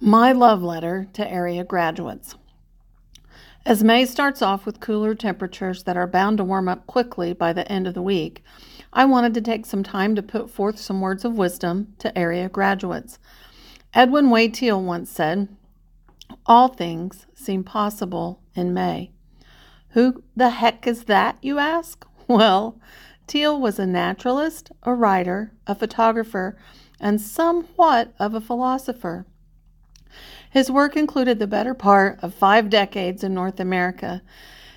My love letter to area graduates. As May starts off with cooler temperatures that are bound to warm up quickly by the end of the week, I wanted to take some time to put forth some words of wisdom to area graduates. Edwin Way Teale once said, All things seem possible in May. Who the heck is that, you ask? Well, Teale was a naturalist, a writer, a photographer, and somewhat of a philosopher. His work included the better part of five decades in North America.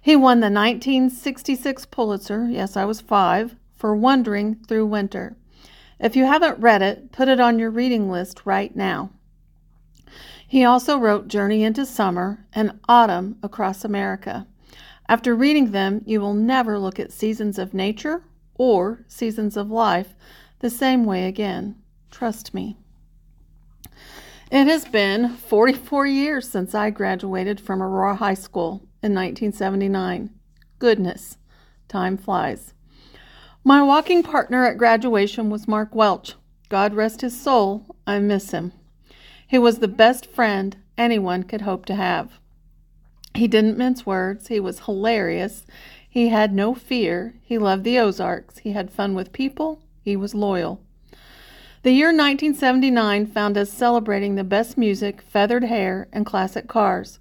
He won the 1966 Pulitzer, yes, I was five, for Wandering Through Winter. If you haven't read it, put it on your reading list right now. He also wrote Journey into Summer and Autumn Across America. After reading them, you will never look at seasons of nature or seasons of life the same way again. Trust me. It has been 44 years since I graduated from Aurora High School in 1979. Goodness, time flies. My walking partner at graduation was Mark Welch. God rest his soul, I miss him. He was the best friend anyone could hope to have. He didn't mince words, he was hilarious, he had no fear, he loved the Ozarks, he had fun with people, he was loyal. The year 1979 found us celebrating the best music, feathered hair, and classic cars.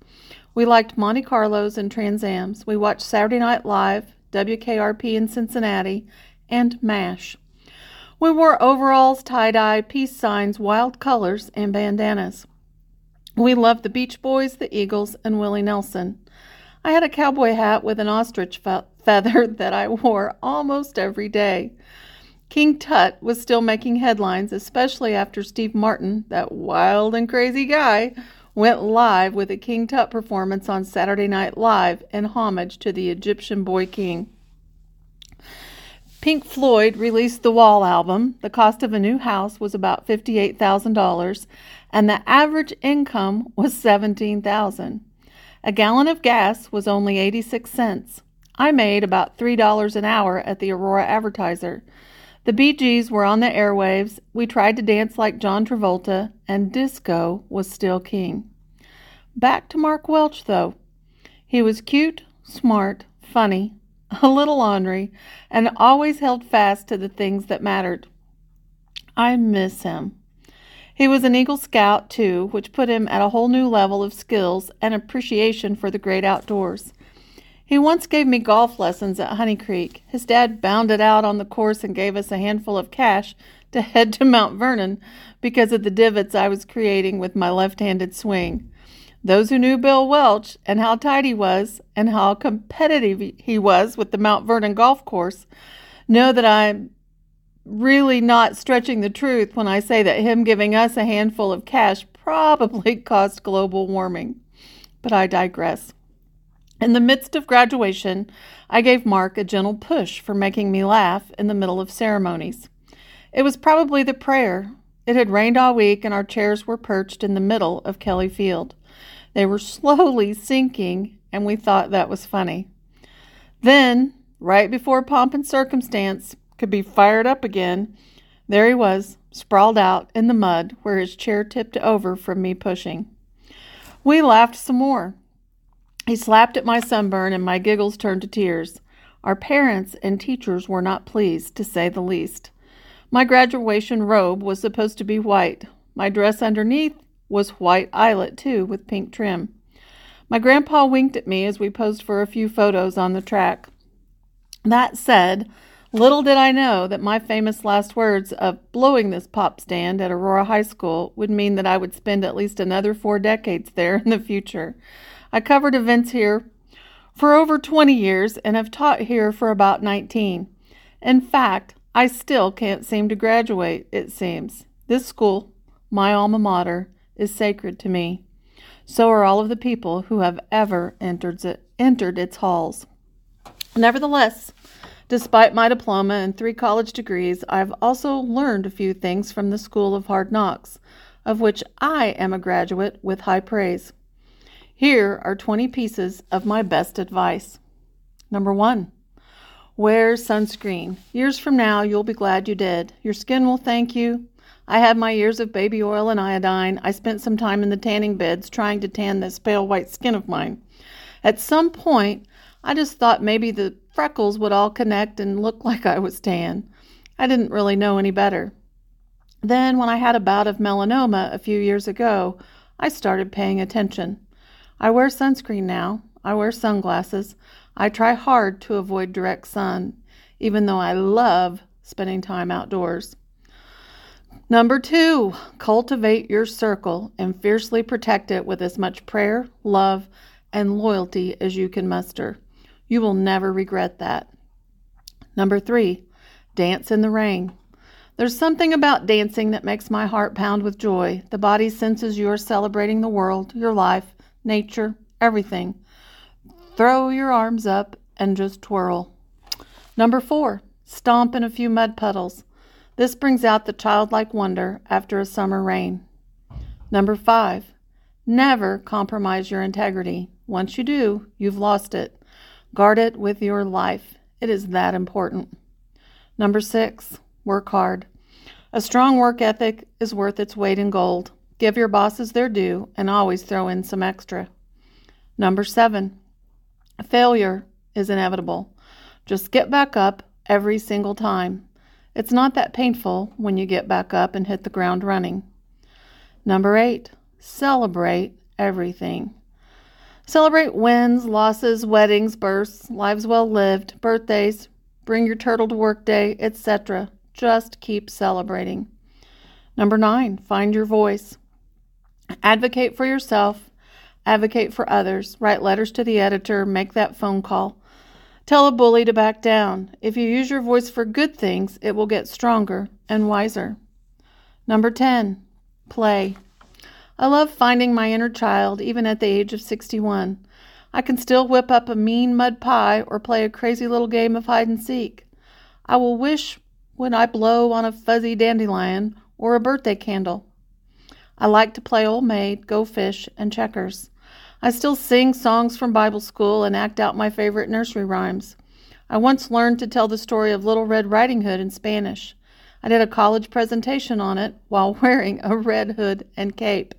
We liked Monte Carlos and Trans Ams. We watched Saturday Night Live, WKRP in Cincinnati, and MASH. We wore overalls, tie dye, peace signs, wild colors, and bandanas. We loved the Beach Boys, the Eagles, and Willie Nelson. I had a cowboy hat with an ostrich fe- feather that I wore almost every day. King Tut was still making headlines, especially after Steve Martin, that wild and crazy guy, went live with a King Tut performance on Saturday Night Live in homage to the Egyptian boy king. Pink Floyd released the Wall album. The cost of a new house was about $58,000 and the average income was 17,000. A gallon of gas was only 86 cents. I made about $3 an hour at the Aurora Advertiser. The Gees were on the airwaves. We tried to dance like John Travolta, and disco was still king. Back to Mark Welch, though. He was cute, smart, funny, a little ornery, and always held fast to the things that mattered. I miss him. He was an Eagle Scout, too, which put him at a whole new level of skills and appreciation for the great outdoors. He once gave me golf lessons at Honey Creek. His dad bounded out on the course and gave us a handful of cash to head to Mount Vernon because of the divots I was creating with my left handed swing. Those who knew Bill Welch and how tight he was and how competitive he was with the Mount Vernon golf course know that I'm really not stretching the truth when I say that him giving us a handful of cash probably caused global warming. But I digress. In the midst of graduation, I gave Mark a gentle push for making me laugh in the middle of ceremonies. It was probably the prayer. It had rained all week, and our chairs were perched in the middle of Kelly Field. They were slowly sinking, and we thought that was funny. Then, right before pomp and circumstance could be fired up again, there he was, sprawled out in the mud where his chair tipped over from me pushing. We laughed some more. He slapped at my sunburn, and my giggles turned to tears. Our parents and teachers were not pleased, to say the least. My graduation robe was supposed to be white. My dress underneath was white eyelet, too, with pink trim. My grandpa winked at me as we posed for a few photos on the track. That said, little did I know that my famous last words of blowing this pop stand at Aurora High School would mean that I would spend at least another four decades there in the future. I covered events here for over 20 years and have taught here for about 19. In fact, I still can't seem to graduate, it seems. This school, my alma mater, is sacred to me. So are all of the people who have ever entered, entered its halls. Nevertheless, despite my diploma and three college degrees, I've also learned a few things from the School of Hard Knocks, of which I am a graduate with high praise. Here are 20 pieces of my best advice. Number one, wear sunscreen. Years from now, you'll be glad you did. Your skin will thank you. I had my years of baby oil and iodine. I spent some time in the tanning beds trying to tan this pale white skin of mine. At some point, I just thought maybe the freckles would all connect and look like I was tan. I didn't really know any better. Then, when I had a bout of melanoma a few years ago, I started paying attention. I wear sunscreen now. I wear sunglasses. I try hard to avoid direct sun, even though I love spending time outdoors. Number two, cultivate your circle and fiercely protect it with as much prayer, love, and loyalty as you can muster. You will never regret that. Number three, dance in the rain. There's something about dancing that makes my heart pound with joy. The body senses you are celebrating the world, your life, nature, everything. Throw your arms up and just twirl. Number four, stomp in a few mud puddles. This brings out the childlike wonder after a summer rain. Number five, never compromise your integrity. Once you do, you've lost it. Guard it with your life. It is that important. Number six, Work hard. A strong work ethic is worth its weight in gold. Give your bosses their due and always throw in some extra. Number seven, failure is inevitable. Just get back up every single time. It's not that painful when you get back up and hit the ground running. Number eight, celebrate everything. Celebrate wins, losses, weddings, births, lives well lived, birthdays, bring your turtle to work day, etc. Just keep celebrating. Number nine, find your voice. Advocate for yourself, advocate for others, write letters to the editor, make that phone call. Tell a bully to back down. If you use your voice for good things, it will get stronger and wiser. Number 10, play. I love finding my inner child even at the age of 61. I can still whip up a mean mud pie or play a crazy little game of hide and seek. I will wish when I blow on a fuzzy dandelion or a birthday candle. I like to play old maid, go fish, and checkers. I still sing songs from Bible school and act out my favorite nursery rhymes. I once learned to tell the story of Little Red Riding Hood in Spanish. I did a college presentation on it while wearing a red hood and cape.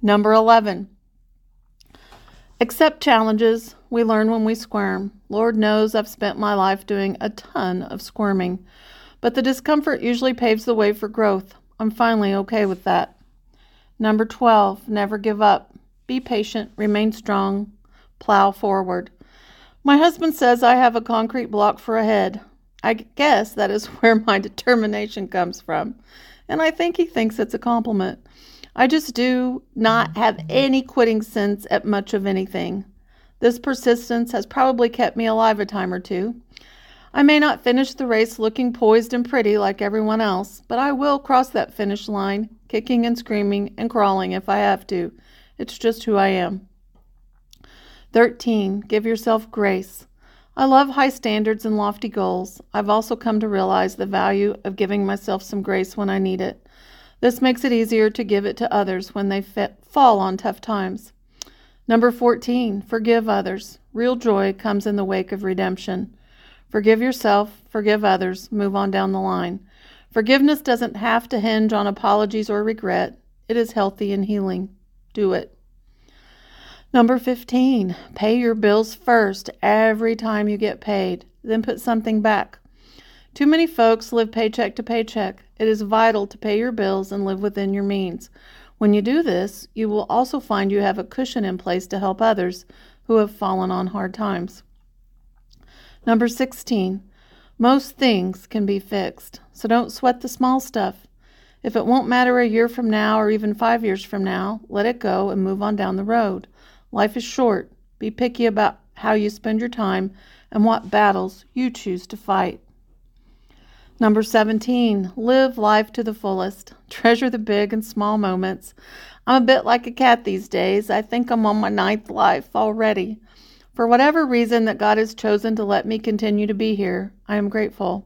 Number 11. Accept challenges. We learn when we squirm. Lord knows I've spent my life doing a ton of squirming. But the discomfort usually paves the way for growth. I'm finally okay with that. Number 12, never give up. Be patient, remain strong, plow forward. My husband says I have a concrete block for a head. I guess that is where my determination comes from. And I think he thinks it's a compliment. I just do not have any quitting sense at much of anything. This persistence has probably kept me alive a time or two. I may not finish the race looking poised and pretty like everyone else, but I will cross that finish line, kicking and screaming and crawling if I have to. It's just who I am. 13. Give yourself grace. I love high standards and lofty goals. I've also come to realize the value of giving myself some grace when I need it. This makes it easier to give it to others when they fit, fall on tough times. Number 14. Forgive others. Real joy comes in the wake of redemption. Forgive yourself, forgive others, move on down the line. Forgiveness doesn't have to hinge on apologies or regret. It is healthy and healing. Do it. Number 15, pay your bills first every time you get paid, then put something back. Too many folks live paycheck to paycheck. It is vital to pay your bills and live within your means. When you do this, you will also find you have a cushion in place to help others who have fallen on hard times. Number 16. Most things can be fixed, so don't sweat the small stuff. If it won't matter a year from now or even five years from now, let it go and move on down the road. Life is short. Be picky about how you spend your time and what battles you choose to fight. Number 17, live life to the fullest. Treasure the big and small moments. I'm a bit like a cat these days. I think I'm on my ninth life already. For whatever reason that God has chosen to let me continue to be here, I am grateful.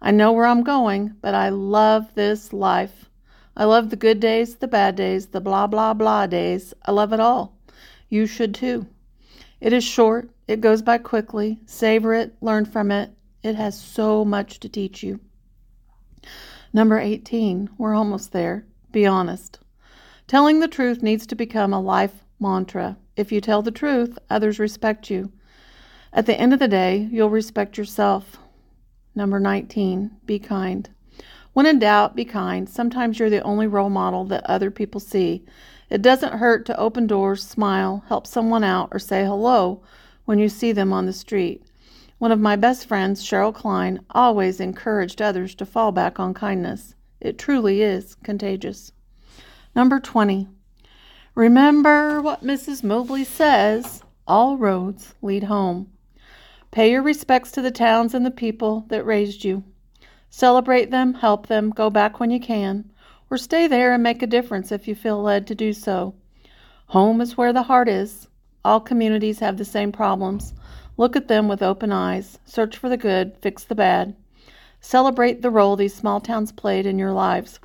I know where I'm going, but I love this life. I love the good days, the bad days, the blah, blah, blah days. I love it all. You should too. It is short, it goes by quickly. Savor it, learn from it. It has so much to teach you. Number 18. We're almost there. Be honest. Telling the truth needs to become a life mantra. If you tell the truth, others respect you. At the end of the day, you'll respect yourself. Number 19. Be kind. When in doubt, be kind. Sometimes you're the only role model that other people see. It doesn't hurt to open doors, smile, help someone out, or say hello when you see them on the street. One of my best friends, Cheryl Klein, always encouraged others to fall back on kindness. It truly is contagious. Number 20. Remember what Mrs. Mobley says all roads lead home. Pay your respects to the towns and the people that raised you. Celebrate them, help them, go back when you can, or stay there and make a difference if you feel led to do so. Home is where the heart is. All communities have the same problems. Look at them with open eyes. Search for the good, fix the bad. Celebrate the role these small towns played in your lives.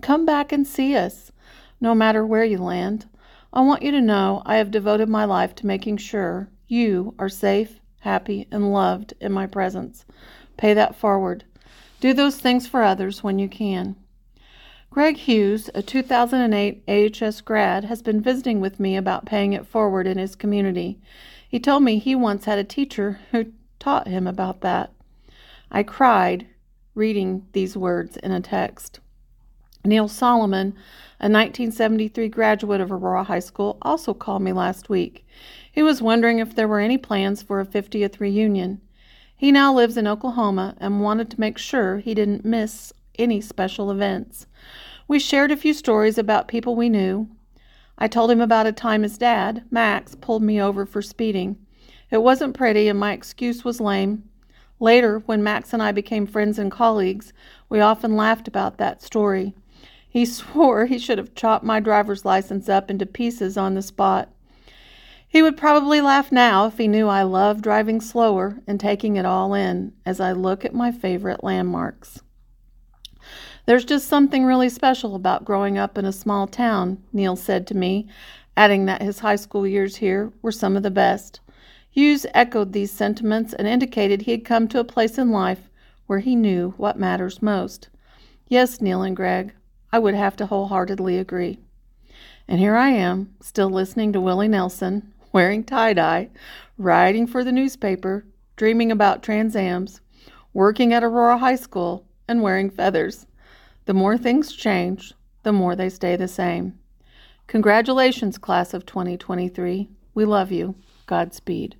Come back and see us, no matter where you land. I want you to know I have devoted my life to making sure you are safe, happy, and loved in my presence. Pay that forward. Do those things for others when you can. Greg Hughes, a 2008 AHS grad, has been visiting with me about paying it forward in his community. He told me he once had a teacher who taught him about that. I cried reading these words in a text. Neil Solomon, a 1973 graduate of Aurora High School, also called me last week. He was wondering if there were any plans for a 50th reunion. He now lives in Oklahoma and wanted to make sure he didn't miss any special events. We shared a few stories about people we knew. I told him about a time his dad, Max, pulled me over for speeding. It wasn't pretty, and my excuse was lame. Later, when Max and I became friends and colleagues, we often laughed about that story. He swore he should have chopped my driver's license up into pieces on the spot. He would probably laugh now if he knew I love driving slower and taking it all in as I look at my favorite landmarks. There's just something really special about growing up in a small town, Neil said to me, adding that his high school years here were some of the best. Hughes echoed these sentiments and indicated he had come to a place in life where he knew what matters most. Yes, Neil and Greg, I would have to wholeheartedly agree. And here I am, still listening to Willie Nelson, wearing tie dye, writing for the newspaper, dreaming about Trans Ams, working at Aurora High School, and wearing feathers. The more things change, the more they stay the same. Congratulations, class of 2023. We love you. Godspeed.